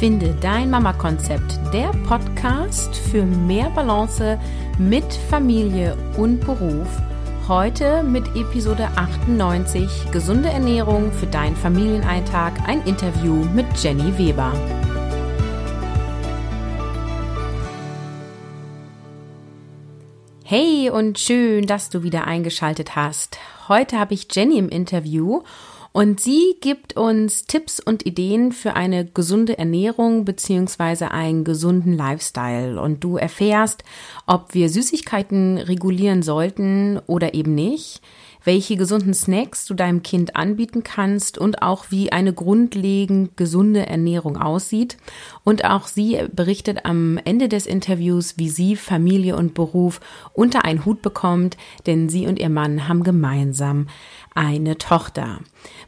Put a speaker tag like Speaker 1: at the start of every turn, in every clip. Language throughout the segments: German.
Speaker 1: Finde dein Mama-Konzept, der Podcast für mehr Balance mit Familie und Beruf. Heute mit Episode 98 Gesunde Ernährung für deinen Familienalltag, ein Interview mit Jenny Weber. Hey und schön, dass du wieder eingeschaltet hast. Heute habe ich Jenny im Interview und sie gibt uns Tipps und Ideen für eine gesunde Ernährung beziehungsweise einen gesunden Lifestyle. Und du erfährst, ob wir Süßigkeiten regulieren sollten oder eben nicht, welche gesunden Snacks du deinem Kind anbieten kannst und auch wie eine grundlegend gesunde Ernährung aussieht. Und auch sie berichtet am Ende des Interviews, wie sie Familie und Beruf unter einen Hut bekommt, denn sie und ihr Mann haben gemeinsam eine Tochter.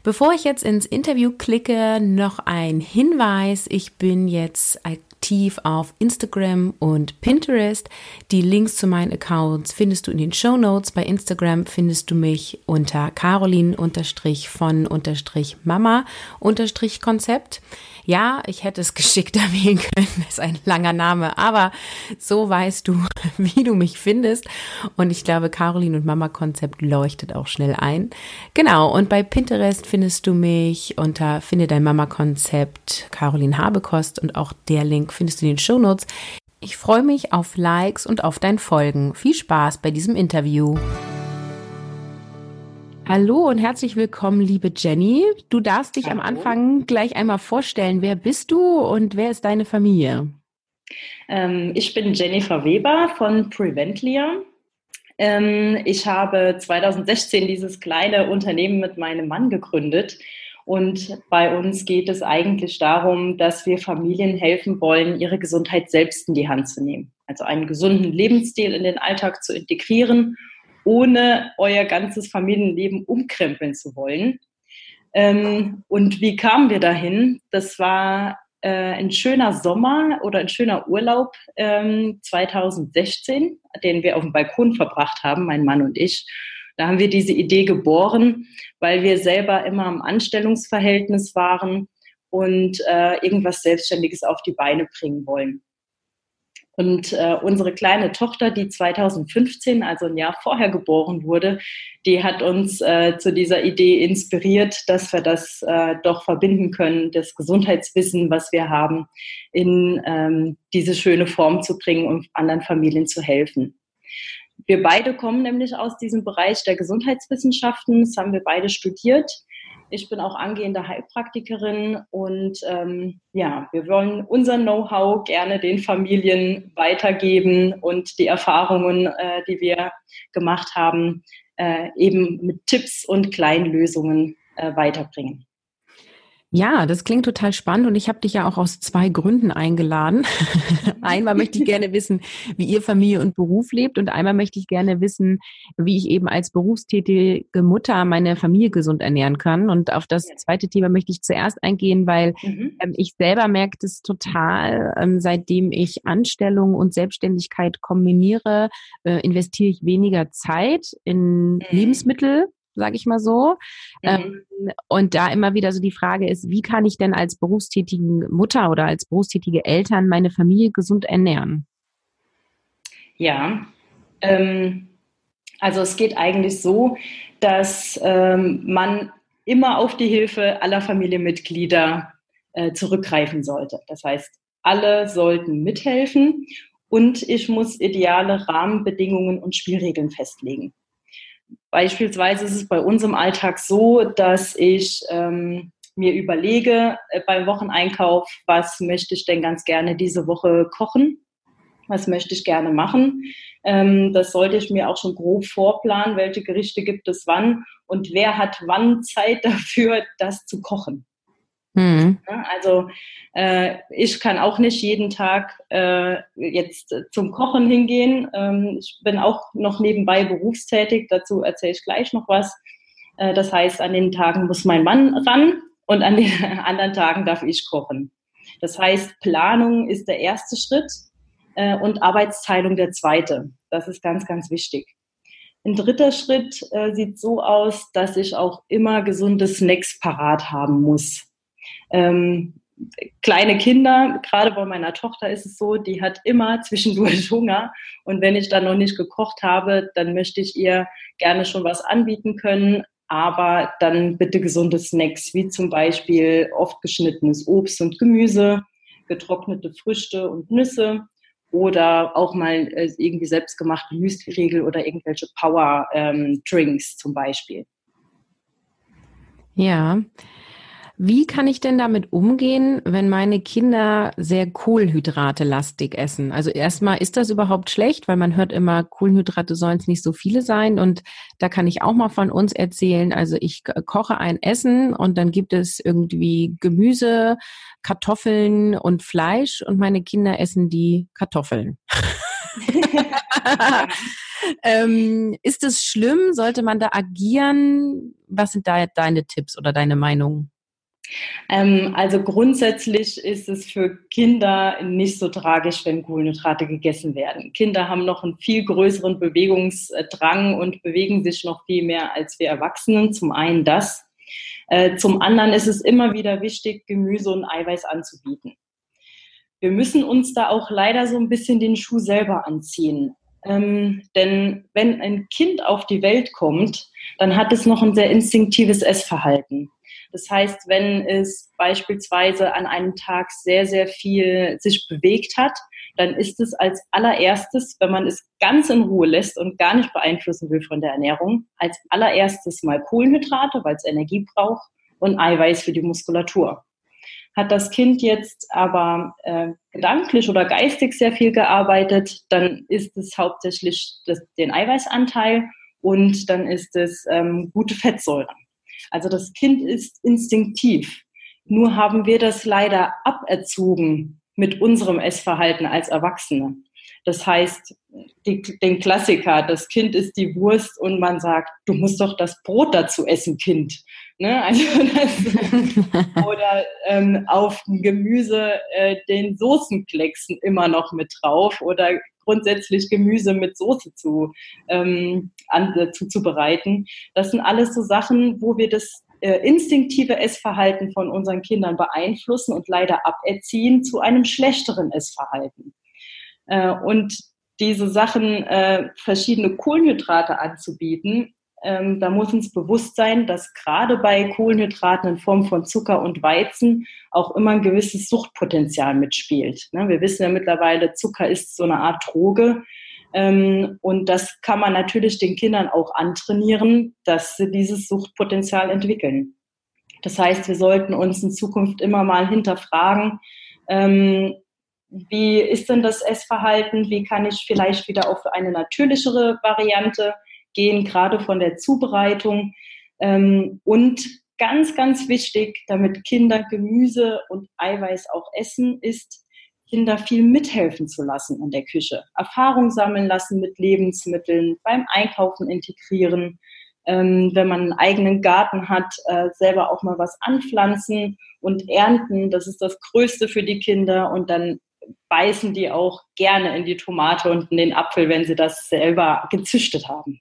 Speaker 1: Bevor ich jetzt ins Interview klicke, noch ein Hinweis. Ich bin jetzt aktiv auf Instagram und Pinterest. Die Links zu meinen Accounts findest du in den Show Notes. Bei Instagram findest du mich unter Caroline-Mama-Konzept. Ja, ich hätte es geschickter wählen können, das ist ein langer Name, aber so weißt du, wie du mich findest. Und ich glaube, Caroline und Mama Konzept leuchtet auch schnell ein. Genau, und bei Pinterest findest du mich unter Finde dein Mama Konzept Caroline Habekost und auch der Link findest du in den Show Notes. Ich freue mich auf Likes und auf dein Folgen. Viel Spaß bei diesem Interview. Hallo und herzlich willkommen, liebe Jenny. Du darfst dich Hallo. am Anfang gleich einmal vorstellen. Wer bist du und wer ist deine Familie?
Speaker 2: Ähm, ich bin Jennifer Weber von Preventlia. Ähm, ich habe 2016 dieses kleine Unternehmen mit meinem Mann gegründet. Und bei uns geht es eigentlich darum, dass wir Familien helfen wollen, ihre Gesundheit selbst in die Hand zu nehmen. Also einen gesunden Lebensstil in den Alltag zu integrieren ohne euer ganzes Familienleben umkrempeln zu wollen. Ähm, und wie kamen wir dahin? Das war äh, ein schöner Sommer oder ein schöner Urlaub ähm, 2016, den wir auf dem Balkon verbracht haben, mein Mann und ich. Da haben wir diese Idee geboren, weil wir selber immer im Anstellungsverhältnis waren und äh, irgendwas Selbstständiges auf die Beine bringen wollen. Und äh, unsere kleine Tochter, die 2015, also ein Jahr vorher geboren wurde, die hat uns äh, zu dieser Idee inspiriert, dass wir das äh, doch verbinden können, das Gesundheitswissen, was wir haben, in ähm, diese schöne Form zu bringen und anderen Familien zu helfen. Wir beide kommen nämlich aus diesem Bereich der Gesundheitswissenschaften, das haben wir beide studiert. Ich bin auch angehende Heilpraktikerin und ähm, ja, wir wollen unser Know-how gerne den Familien weitergeben und die Erfahrungen, äh, die wir gemacht haben, äh, eben mit Tipps und kleinen Lösungen äh, weiterbringen.
Speaker 1: Ja, das klingt total spannend und ich habe dich ja auch aus zwei Gründen eingeladen. einmal möchte ich gerne wissen, wie ihr Familie und Beruf lebt und einmal möchte ich gerne wissen, wie ich eben als berufstätige Mutter meine Familie gesund ernähren kann. Und auf das zweite Thema möchte ich zuerst eingehen, weil mhm. ähm, ich selber merke das total, ähm, seitdem ich Anstellung und Selbstständigkeit kombiniere, äh, investiere ich weniger Zeit in mhm. Lebensmittel sage ich mal so. Mhm. Ähm, und da immer wieder so die Frage ist, wie kann ich denn als berufstätige Mutter oder als berufstätige Eltern meine Familie gesund ernähren?
Speaker 2: Ja, ähm, also es geht eigentlich so, dass ähm, man immer auf die Hilfe aller Familienmitglieder äh, zurückgreifen sollte. Das heißt, alle sollten mithelfen und ich muss ideale Rahmenbedingungen und Spielregeln festlegen. Beispielsweise ist es bei uns im Alltag so, dass ich ähm, mir überlege äh, beim Wocheneinkauf, was möchte ich denn ganz gerne diese Woche kochen, was möchte ich gerne machen. Ähm, das sollte ich mir auch schon grob vorplanen, welche Gerichte gibt es wann und wer hat wann Zeit dafür, das zu kochen. Mhm. Also äh, ich kann auch nicht jeden Tag äh, jetzt zum Kochen hingehen. Ähm, ich bin auch noch nebenbei berufstätig, dazu erzähle ich gleich noch was. Äh, das heißt, an den Tagen muss mein Mann ran und an den anderen Tagen darf ich kochen. Das heißt, Planung ist der erste Schritt äh, und Arbeitsteilung der zweite. Das ist ganz, ganz wichtig. Ein dritter Schritt äh, sieht so aus, dass ich auch immer gesunde Snacks parat haben muss. Ähm, kleine Kinder, gerade bei meiner Tochter ist es so, die hat immer zwischendurch Hunger. Und wenn ich dann noch nicht gekocht habe, dann möchte ich ihr gerne schon was anbieten können. Aber dann bitte gesunde Snacks, wie zum Beispiel oft geschnittenes Obst und Gemüse, getrocknete Früchte und Nüsse oder auch mal äh, irgendwie selbstgemachte Müsli-Riegel oder irgendwelche Power-Drinks ähm, zum Beispiel.
Speaker 1: Ja, wie kann ich denn damit umgehen, wenn meine Kinder sehr Kohlenhydrate-lastig essen? Also erstmal, ist das überhaupt schlecht? Weil man hört immer, Kohlenhydrate sollen es nicht so viele sein. Und da kann ich auch mal von uns erzählen. Also ich koche ein Essen und dann gibt es irgendwie Gemüse, Kartoffeln und Fleisch und meine Kinder essen die Kartoffeln. ähm, ist es schlimm? Sollte man da agieren? Was sind da deine Tipps oder deine Meinung?
Speaker 2: Ähm, also grundsätzlich ist es für Kinder nicht so tragisch, wenn Kohlenhydrate gegessen werden. Kinder haben noch einen viel größeren Bewegungsdrang und bewegen sich noch viel mehr als wir Erwachsenen. Zum einen das. Äh, zum anderen ist es immer wieder wichtig, Gemüse und Eiweiß anzubieten. Wir müssen uns da auch leider so ein bisschen den Schuh selber anziehen. Ähm, denn wenn ein Kind auf die Welt kommt, dann hat es noch ein sehr instinktives Essverhalten. Das heißt, wenn es beispielsweise an einem Tag sehr, sehr viel sich bewegt hat, dann ist es als allererstes, wenn man es ganz in Ruhe lässt und gar nicht beeinflussen will von der Ernährung, als allererstes mal Kohlenhydrate, weil es Energie braucht und Eiweiß für die Muskulatur. Hat das Kind jetzt aber äh, gedanklich oder geistig sehr viel gearbeitet, dann ist es hauptsächlich das, den Eiweißanteil und dann ist es ähm, gute Fettsäuren. Also das Kind ist instinktiv. Nur haben wir das leider aberzogen mit unserem Essverhalten als Erwachsene. Das heißt, die, den Klassiker, das Kind ist die Wurst und man sagt, du musst doch das Brot dazu essen, Kind. Ne? Also das, oder ähm, auf dem Gemüse äh, den Soßenklecksen immer noch mit drauf oder grundsätzlich Gemüse mit Soße zu, ähm, an, äh, zuzubereiten. Das sind alles so Sachen, wo wir das äh, instinktive Essverhalten von unseren Kindern beeinflussen und leider aberziehen zu einem schlechteren Essverhalten. Äh, und diese Sachen, äh, verschiedene Kohlenhydrate anzubieten, ähm, da muss uns bewusst sein, dass gerade bei Kohlenhydraten in Form von Zucker und Weizen auch immer ein gewisses Suchtpotenzial mitspielt. Ne? Wir wissen ja mittlerweile, Zucker ist so eine Art Droge. Ähm, und das kann man natürlich den Kindern auch antrainieren, dass sie dieses Suchtpotenzial entwickeln. Das heißt, wir sollten uns in Zukunft immer mal hinterfragen, ähm, wie ist denn das Essverhalten? Wie kann ich vielleicht wieder auf eine natürlichere Variante gehen, gerade von der Zubereitung. Ähm, und ganz, ganz wichtig, damit Kinder Gemüse und Eiweiß auch essen, ist, Kinder viel mithelfen zu lassen in der Küche. Erfahrung sammeln lassen mit Lebensmitteln, beim Einkaufen integrieren. Ähm, wenn man einen eigenen Garten hat, äh, selber auch mal was anpflanzen und ernten. Das ist das Größte für die Kinder. Und dann beißen die auch gerne in die Tomate und in den Apfel, wenn sie das selber gezüchtet haben.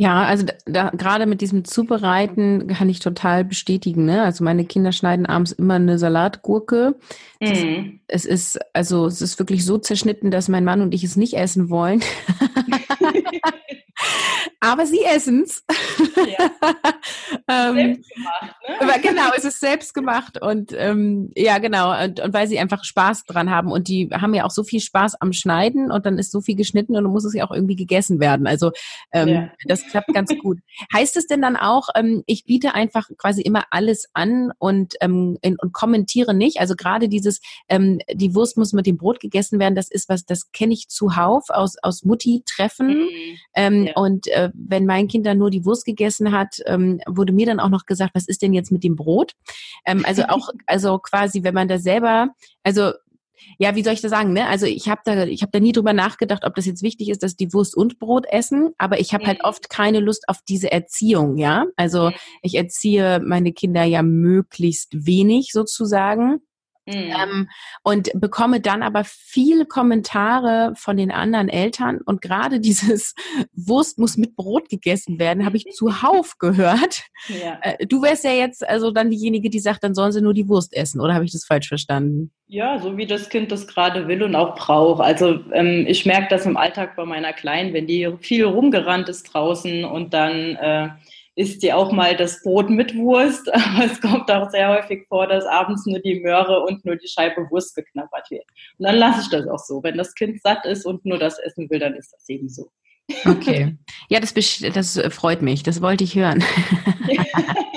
Speaker 1: Ja, also da, gerade mit diesem Zubereiten kann ich total bestätigen. Ne? Also meine Kinder schneiden abends immer eine Salatgurke. Mhm. Es ist also es ist wirklich so zerschnitten, dass mein Mann und ich es nicht essen wollen. aber sie essen's. Ja. ähm, selbstgemacht, ne? Genau, es ist selbst gemacht und ähm, ja, genau. Und, und weil sie einfach Spaß dran haben und die haben ja auch so viel Spaß am Schneiden und dann ist so viel geschnitten und dann muss es ja auch irgendwie gegessen werden. Also ähm, ja. das klappt ganz gut. heißt es denn dann auch, ähm, ich biete einfach quasi immer alles an und, ähm, in, und kommentiere nicht? Also gerade dieses, ähm, die Wurst muss mit dem Brot gegessen werden, das ist was, das kenne ich zuhauf aus, aus Mutti-Treffen. Mhm. Ähm, ja. Und äh, wenn mein Kind dann nur die Wurst gegessen hat, ähm, wurde mir dann auch noch gesagt, was ist denn jetzt mit dem Brot? Ähm, also auch, also quasi, wenn man da selber, also ja, wie soll ich das sagen? Ne? Also ich habe da, ich habe da nie drüber nachgedacht, ob das jetzt wichtig ist, dass die Wurst und Brot essen. Aber ich habe halt oft keine Lust auf diese Erziehung. Ja, also ich erziehe meine Kinder ja möglichst wenig sozusagen. Mhm. Ähm, und bekomme dann aber viele Kommentare von den anderen Eltern und gerade dieses Wurst muss mit Brot gegessen werden, habe ich zuhauf gehört. Ja. Äh, du wärst ja jetzt also dann diejenige, die sagt, dann sollen sie nur die Wurst essen, oder habe ich das falsch verstanden?
Speaker 2: Ja, so wie das Kind das gerade will und auch braucht. Also ähm, ich merke das im Alltag bei meiner Kleinen, wenn die viel rumgerannt ist draußen und dann äh, isst die auch mal das Brot mit Wurst, aber es kommt auch sehr häufig vor, dass abends nur die Möhre und nur die Scheibe Wurst geknabbert wird. Und dann lasse ich das auch so. Wenn das Kind satt ist und nur das essen will, dann ist das eben so.
Speaker 1: Okay. Ja, das, das freut mich. Das wollte ich hören.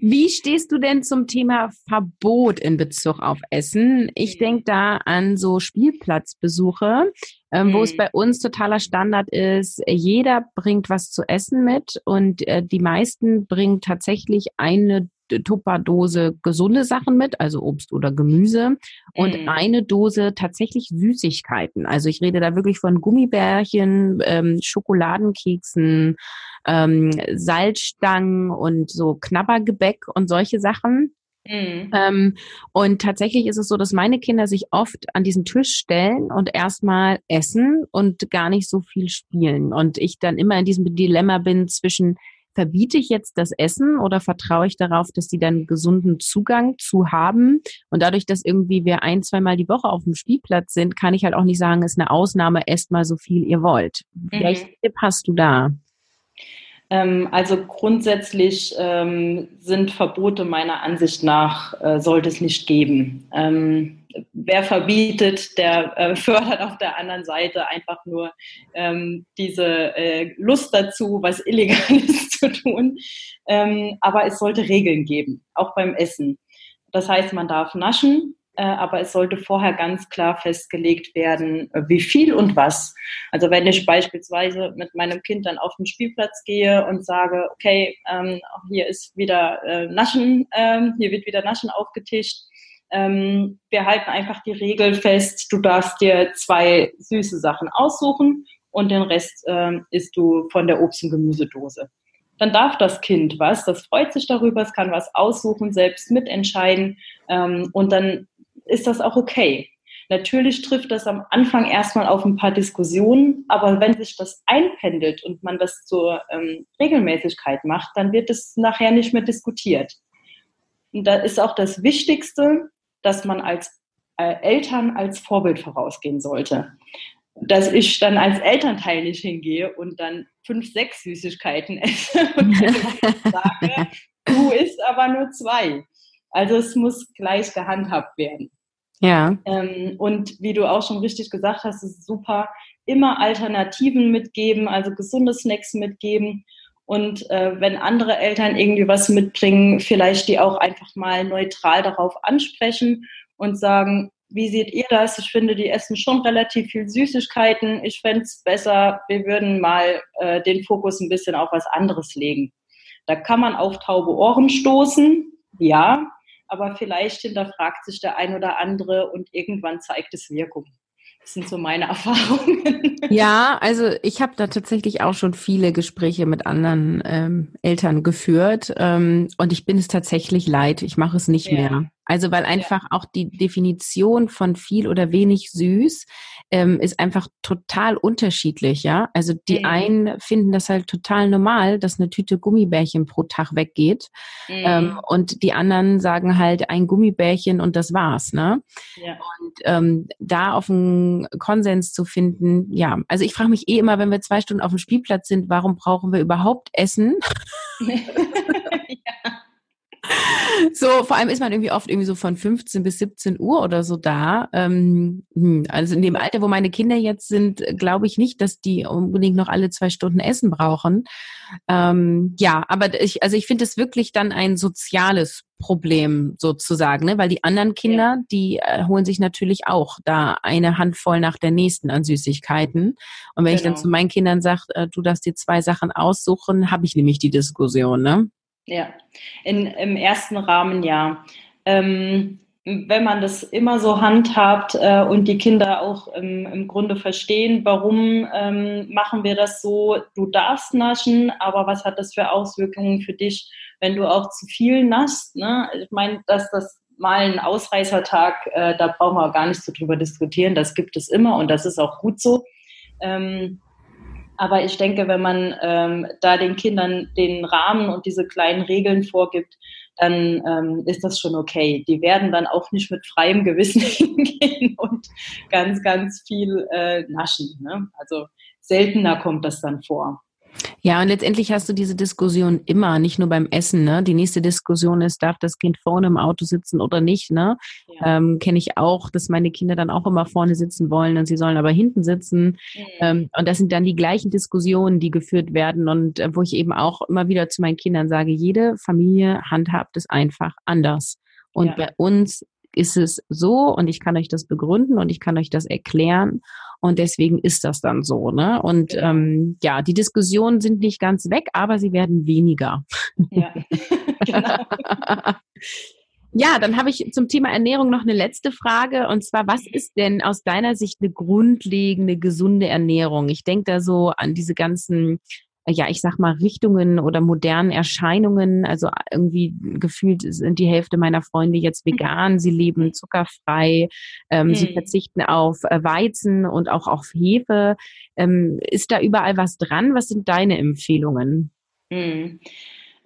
Speaker 1: Wie stehst du denn zum Thema Verbot in Bezug auf Essen? Ich mhm. denke da an so Spielplatzbesuche, ähm, mhm. wo es mhm. bei uns totaler Standard ist, jeder bringt was zu essen mit und äh, die meisten bringen tatsächlich eine Tupperdose gesunde Sachen mit, also Obst oder Gemüse und mm. eine Dose tatsächlich Süßigkeiten. Also ich rede da wirklich von Gummibärchen, ähm, Schokoladenkeksen, ähm, Salzstangen und so Knabbergebäck und solche Sachen. Mhm. Ähm, und tatsächlich ist es so, dass meine Kinder sich oft an diesen Tisch stellen und erstmal essen und gar nicht so viel spielen. Und ich dann immer in diesem Dilemma bin zwischen, verbiete ich jetzt das Essen oder vertraue ich darauf, dass die dann gesunden Zugang zu haben? Und dadurch, dass irgendwie wir ein, zweimal die Woche auf dem Spielplatz sind, kann ich halt auch nicht sagen, es ist eine Ausnahme, esst mal so viel ihr wollt. Mhm. Welchen Tipp hast du da?
Speaker 2: Ähm, also grundsätzlich ähm, sind Verbote meiner Ansicht nach, äh, sollte es nicht geben. Ähm, wer verbietet, der äh, fördert auf der anderen Seite einfach nur ähm, diese äh, Lust dazu, was Illegales zu tun. Ähm, aber es sollte Regeln geben, auch beim Essen. Das heißt, man darf naschen, aber es sollte vorher ganz klar festgelegt werden, äh, wie viel und was. Also wenn ich beispielsweise mit meinem Kind dann auf den Spielplatz gehe und sage, okay, ähm, hier ist wieder äh, Naschen, ähm, hier wird wieder Naschen aufgetischt, ähm, wir halten einfach die Regel fest, du darfst dir zwei süße Sachen aussuchen und den Rest ähm, isst du von der Obst- und Gemüsedose. Dann darf das Kind was, das freut sich darüber, es kann was aussuchen, selbst mitentscheiden ähm, und dann ist das auch okay. Natürlich trifft das am Anfang erstmal auf ein paar Diskussionen, aber wenn sich das einpendelt und man das zur ähm, Regelmäßigkeit macht, dann wird es nachher nicht mehr diskutiert. Und da ist auch das Wichtigste, dass man als äh, Eltern als Vorbild vorausgehen sollte. Dass ich dann als Elternteil nicht hingehe und dann fünf, sechs Süßigkeiten esse und sage, du isst aber nur zwei. Also es muss gleich gehandhabt werden. Ja. Ähm, und wie du auch schon richtig gesagt hast, ist super, immer Alternativen mitgeben, also gesunde Snacks mitgeben. Und äh, wenn andere Eltern irgendwie was mitbringen, vielleicht die auch einfach mal neutral darauf ansprechen und sagen, wie seht ihr das? Ich finde, die essen schon relativ viel Süßigkeiten. Ich fände es besser, wir würden mal äh, den Fokus ein bisschen auf was anderes legen. Da kann man auf taube Ohren stoßen, ja, aber vielleicht hinterfragt sich der ein oder andere und irgendwann zeigt es Wirkung. Das sind so meine Erfahrungen.
Speaker 1: Ja, also ich habe da tatsächlich auch schon viele Gespräche mit anderen ähm, Eltern geführt ähm, und ich bin es tatsächlich leid. Ich mache es nicht ja. mehr. Also weil einfach auch die Definition von viel oder wenig süß ähm, ist einfach total unterschiedlich, ja. Also die mhm. einen finden das halt total normal, dass eine Tüte Gummibärchen pro Tag weggeht. Ähm, mhm. Ähm, und die anderen sagen halt ein Gummibärchen und das war's, ne? Ja. Und ähm, da auf einen Konsens zu finden, ja, also ich frage mich eh immer, wenn wir zwei Stunden auf dem Spielplatz sind, warum brauchen wir überhaupt Essen? So, vor allem ist man irgendwie oft irgendwie so von 15 bis 17 Uhr oder so da. Ähm, hm, also in dem Alter, wo meine Kinder jetzt sind, glaube ich nicht, dass die unbedingt noch alle zwei Stunden Essen brauchen. Ähm, ja, aber ich, also ich finde es wirklich dann ein soziales Problem sozusagen, ne? weil die anderen Kinder, die äh, holen sich natürlich auch da eine Handvoll nach der nächsten an Süßigkeiten. Und wenn genau. ich dann genau. zu meinen Kindern sage, äh, du darfst dir zwei Sachen aussuchen, habe ich nämlich die Diskussion, ne?
Speaker 2: Ja, in, im ersten Rahmen ja. Ähm, wenn man das immer so handhabt äh, und die Kinder auch ähm, im Grunde verstehen, warum ähm, machen wir das so, du darfst naschen, aber was hat das für Auswirkungen für dich, wenn du auch zu viel naschst? Ne? Ich meine, dass das mal einen Ausreißertag, äh, da brauchen wir auch gar nicht so drüber diskutieren. Das gibt es immer und das ist auch gut so. Ähm, aber ich denke, wenn man ähm, da den Kindern den Rahmen und diese kleinen Regeln vorgibt, dann ähm, ist das schon okay. Die werden dann auch nicht mit freiem Gewissen hingehen und ganz, ganz viel äh, naschen. Ne? Also seltener kommt das dann vor.
Speaker 1: Ja, und letztendlich hast du diese Diskussion immer, nicht nur beim Essen. Ne? Die nächste Diskussion ist, darf das Kind vorne im Auto sitzen oder nicht? Ne? Ja. Ähm, Kenne ich auch, dass meine Kinder dann auch immer vorne sitzen wollen und sie sollen aber hinten sitzen. Mhm. Ähm, und das sind dann die gleichen Diskussionen, die geführt werden und äh, wo ich eben auch immer wieder zu meinen Kindern sage, jede Familie handhabt es einfach anders. Und ja. bei uns ist es so und ich kann euch das begründen und ich kann euch das erklären. Und deswegen ist das dann so. Ne? Und ähm, ja, die Diskussionen sind nicht ganz weg, aber sie werden weniger. Ja, genau. Ja, dann habe ich zum Thema Ernährung noch eine letzte Frage. Und zwar, was ist denn aus deiner Sicht eine grundlegende, gesunde Ernährung? Ich denke da so an diese ganzen ja, ich sag mal, Richtungen oder modernen Erscheinungen. Also irgendwie gefühlt sind die Hälfte meiner Freunde jetzt mhm. vegan, sie leben zuckerfrei, ähm, mhm. sie verzichten auf äh, Weizen und auch auf Hefe. Ähm, ist da überall was dran? Was sind deine Empfehlungen?
Speaker 2: Mhm.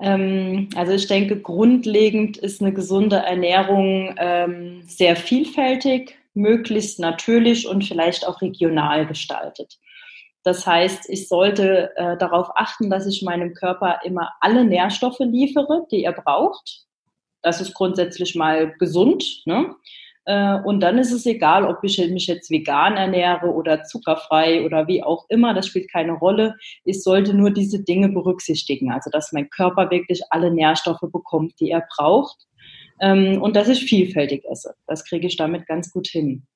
Speaker 2: Ähm, also ich denke, grundlegend ist eine gesunde Ernährung ähm, sehr vielfältig, möglichst natürlich und vielleicht auch regional gestaltet. Das heißt, ich sollte äh, darauf achten, dass ich meinem Körper immer alle Nährstoffe liefere, die er braucht. Das ist grundsätzlich mal gesund. Ne? Äh, und dann ist es egal, ob ich mich jetzt vegan ernähre oder zuckerfrei oder wie auch immer. Das spielt keine Rolle. Ich sollte nur diese Dinge berücksichtigen. Also, dass mein Körper wirklich alle Nährstoffe bekommt, die er braucht. Ähm, und dass ich vielfältig esse. Das kriege ich damit ganz gut hin.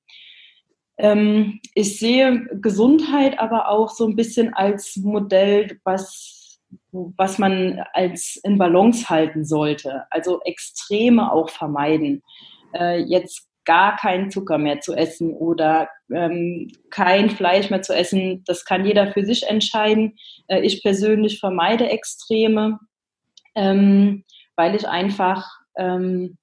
Speaker 2: Ähm, ich sehe Gesundheit aber auch so ein bisschen als Modell, was, was man als in Balance halten sollte. Also Extreme auch vermeiden. Äh, jetzt gar keinen Zucker mehr zu essen oder ähm, kein Fleisch mehr zu essen, das kann jeder für sich entscheiden. Äh, ich persönlich vermeide Extreme, ähm, weil ich einfach ähm,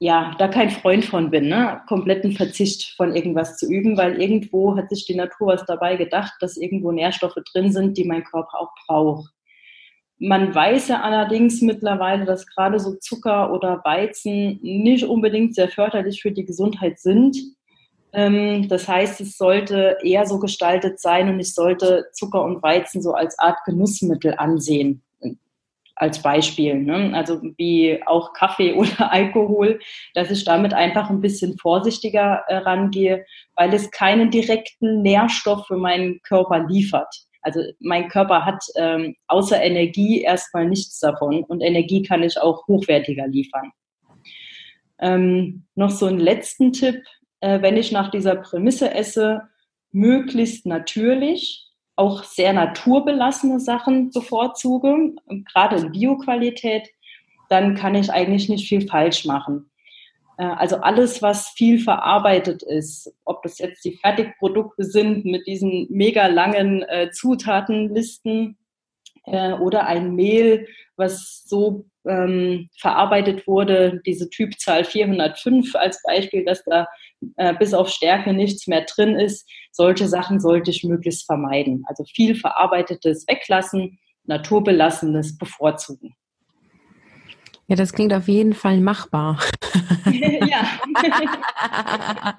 Speaker 2: ja, da kein Freund von bin, ne? kompletten Verzicht von irgendwas zu üben, weil irgendwo hat sich die Natur was dabei gedacht, dass irgendwo Nährstoffe drin sind, die mein Körper auch braucht. Man weiß ja allerdings mittlerweile, dass gerade so Zucker oder Weizen nicht unbedingt sehr förderlich für die Gesundheit sind. Ähm, das heißt, es sollte eher so gestaltet sein und ich sollte Zucker und Weizen so als Art Genussmittel ansehen als Beispiel. Ne? Also wie auch Kaffee oder Alkohol, dass ich damit einfach ein bisschen vorsichtiger äh, rangehe, weil es keinen direkten Nährstoff für meinen Körper liefert. Also mein Körper hat ähm, außer Energie erstmal nichts davon und Energie kann ich auch hochwertiger liefern. Ähm, noch so einen letzten Tipp, äh, wenn ich nach dieser Prämisse esse, möglichst natürlich, auch sehr naturbelassene Sachen bevorzuge, gerade in Bioqualität, dann kann ich eigentlich nicht viel falsch machen. Äh, also alles, was viel verarbeitet ist, ob das jetzt die Fertigprodukte sind mit diesen mega langen äh, Zutatenlisten äh, oder ein Mehl, was so ähm, verarbeitet wurde, diese Typzahl 405 als Beispiel, dass da äh, bis auf Stärke nichts mehr drin ist. Solche Sachen sollte ich möglichst vermeiden. Also viel Verarbeitetes weglassen, Naturbelassenes bevorzugen.
Speaker 1: Ja, das klingt auf jeden Fall machbar. ja.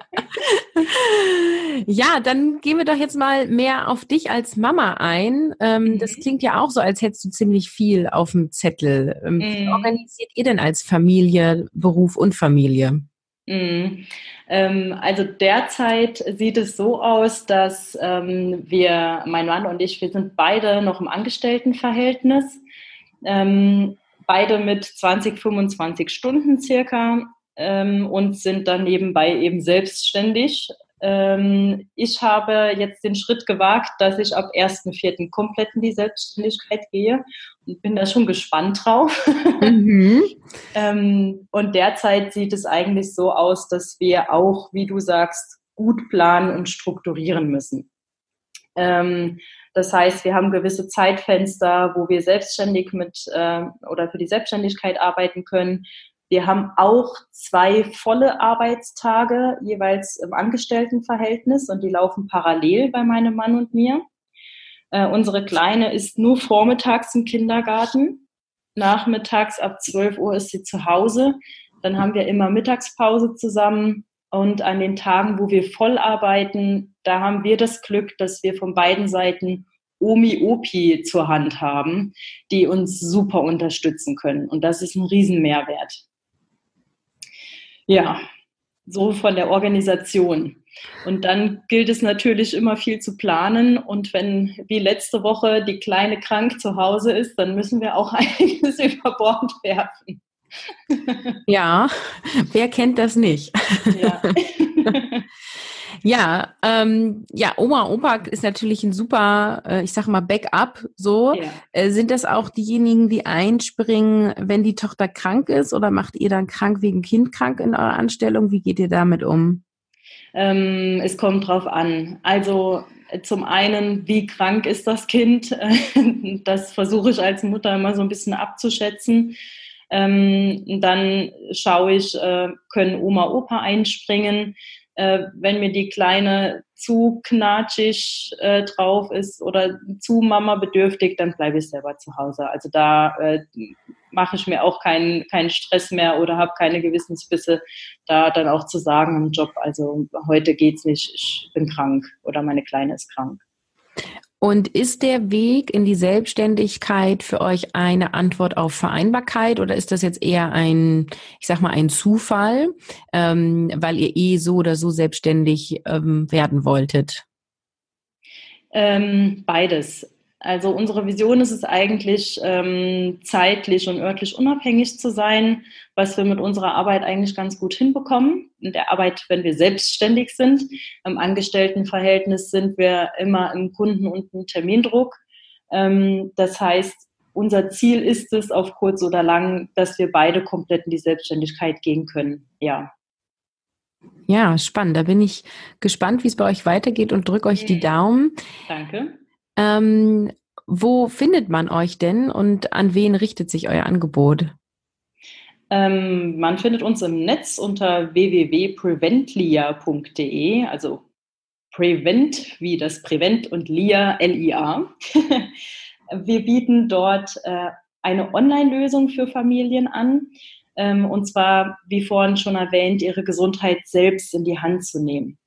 Speaker 1: ja, dann gehen wir doch jetzt mal mehr auf dich als Mama ein. Ähm, mhm. Das klingt ja auch so, als hättest du ziemlich viel auf dem Zettel. Ähm, wie mhm. organisiert ihr denn als Familie Beruf und Familie?
Speaker 2: Mhm. Ähm, also derzeit sieht es so aus, dass ähm, wir, mein Mann und ich, wir sind beide noch im Angestelltenverhältnis. Ähm, beide mit 20, 25 Stunden circa ähm, und sind dann nebenbei eben selbstständig. Ähm, ich habe jetzt den Schritt gewagt, dass ich ab 1.4. komplett in die Selbstständigkeit gehe und bin da schon gespannt drauf. Mhm. ähm, und derzeit sieht es eigentlich so aus, dass wir auch, wie du sagst, gut planen und strukturieren müssen. Ähm, das heißt, wir haben gewisse Zeitfenster, wo wir selbstständig mit äh, oder für die Selbstständigkeit arbeiten können. Wir haben auch zwei volle Arbeitstage jeweils im Angestelltenverhältnis und die laufen parallel bei meinem Mann und mir. Äh, unsere Kleine ist nur vormittags im Kindergarten. Nachmittags ab 12 Uhr ist sie zu Hause. Dann haben wir immer Mittagspause zusammen. Und an den Tagen, wo wir voll arbeiten, da haben wir das Glück, dass wir von beiden Seiten Omi Opi zur Hand haben, die uns super unterstützen können. Und das ist ein Riesenmehrwert. Ja, so von der Organisation. Und dann gilt es natürlich immer viel zu planen. Und wenn wie letzte Woche die Kleine krank zu Hause ist, dann müssen wir auch einiges über Bord werfen.
Speaker 1: Ja, wer kennt das nicht? Ja. Ja, ähm, ja, Oma, Opa ist natürlich ein super, äh, ich sag mal, Backup. So ja. äh, sind das auch diejenigen, die einspringen, wenn die Tochter krank ist, oder macht ihr dann krank wegen Kind krank in eurer Anstellung? Wie geht ihr damit um?
Speaker 2: Ähm, es kommt drauf an. Also zum einen, wie krank ist das Kind? das versuche ich als Mutter immer so ein bisschen abzuschätzen. Ähm, dann schaue ich, äh, können Oma, Opa einspringen äh, wenn mir die Kleine zu knatschig äh, drauf ist oder zu Mama bedürftig, dann bleibe ich selber zu Hause. Also da äh, mache ich mir auch keinen keinen Stress mehr oder habe keine Gewissensbisse, da dann auch zu sagen im Job, also heute geht's nicht, ich bin krank oder meine Kleine ist krank.
Speaker 1: Und ist der Weg in die Selbstständigkeit für euch eine Antwort auf Vereinbarkeit oder ist das jetzt eher ein, ich sag mal, ein Zufall, ähm, weil ihr eh so oder so selbstständig ähm, werden wolltet?
Speaker 2: Ähm, beides. Also unsere Vision ist es eigentlich, ähm, zeitlich und örtlich unabhängig zu sein, was wir mit unserer Arbeit eigentlich ganz gut hinbekommen. In der Arbeit, wenn wir selbstständig sind, im Angestelltenverhältnis sind wir immer im Kunden- und im Termindruck. Ähm, das heißt, unser Ziel ist es, auf kurz oder lang, dass wir beide komplett in die Selbstständigkeit gehen können. Ja.
Speaker 1: Ja, spannend. Da bin ich gespannt, wie es bei euch weitergeht und drücke euch die. Daumen.
Speaker 2: Danke.
Speaker 1: Ähm, wo findet man euch denn und an wen richtet sich euer Angebot?
Speaker 2: Ähm, man findet uns im Netz unter www.preventlia.de, also Prevent wie das Prevent und LIA, L-I-A. Wir bieten dort äh, eine Online-Lösung für Familien an. Ähm, und zwar, wie vorhin schon erwähnt, ihre Gesundheit selbst in die Hand zu nehmen.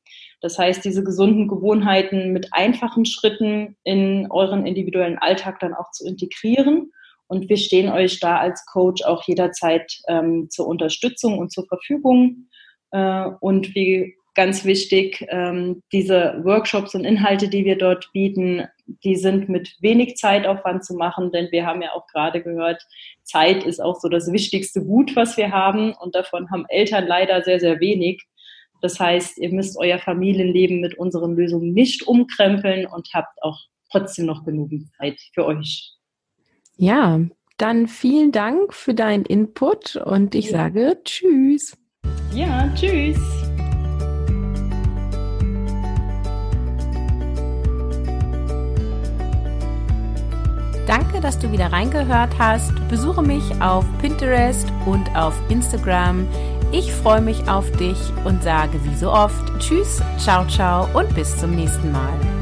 Speaker 2: Das heißt, diese gesunden Gewohnheiten mit einfachen Schritten in euren individuellen Alltag dann auch zu integrieren. Und wir stehen euch da als Coach auch jederzeit ähm, zur Unterstützung und zur Verfügung. Äh, und wie ganz wichtig, ähm, diese Workshops und Inhalte, die wir dort bieten, die sind mit wenig Zeitaufwand zu machen, denn wir haben ja auch gerade gehört, Zeit ist auch so das wichtigste Gut, was wir haben. Und davon haben Eltern leider sehr, sehr wenig. Das heißt, ihr müsst euer Familienleben mit unseren Lösungen nicht umkrempeln und habt auch trotzdem noch genügend Zeit für euch.
Speaker 1: Ja, dann vielen Dank für deinen Input und ich sage Tschüss.
Speaker 2: Ja, tschüss.
Speaker 1: Danke, dass du wieder reingehört hast. Besuche mich auf Pinterest und auf Instagram. Ich freue mich auf dich und sage wie so oft Tschüss, ciao, ciao und bis zum nächsten Mal.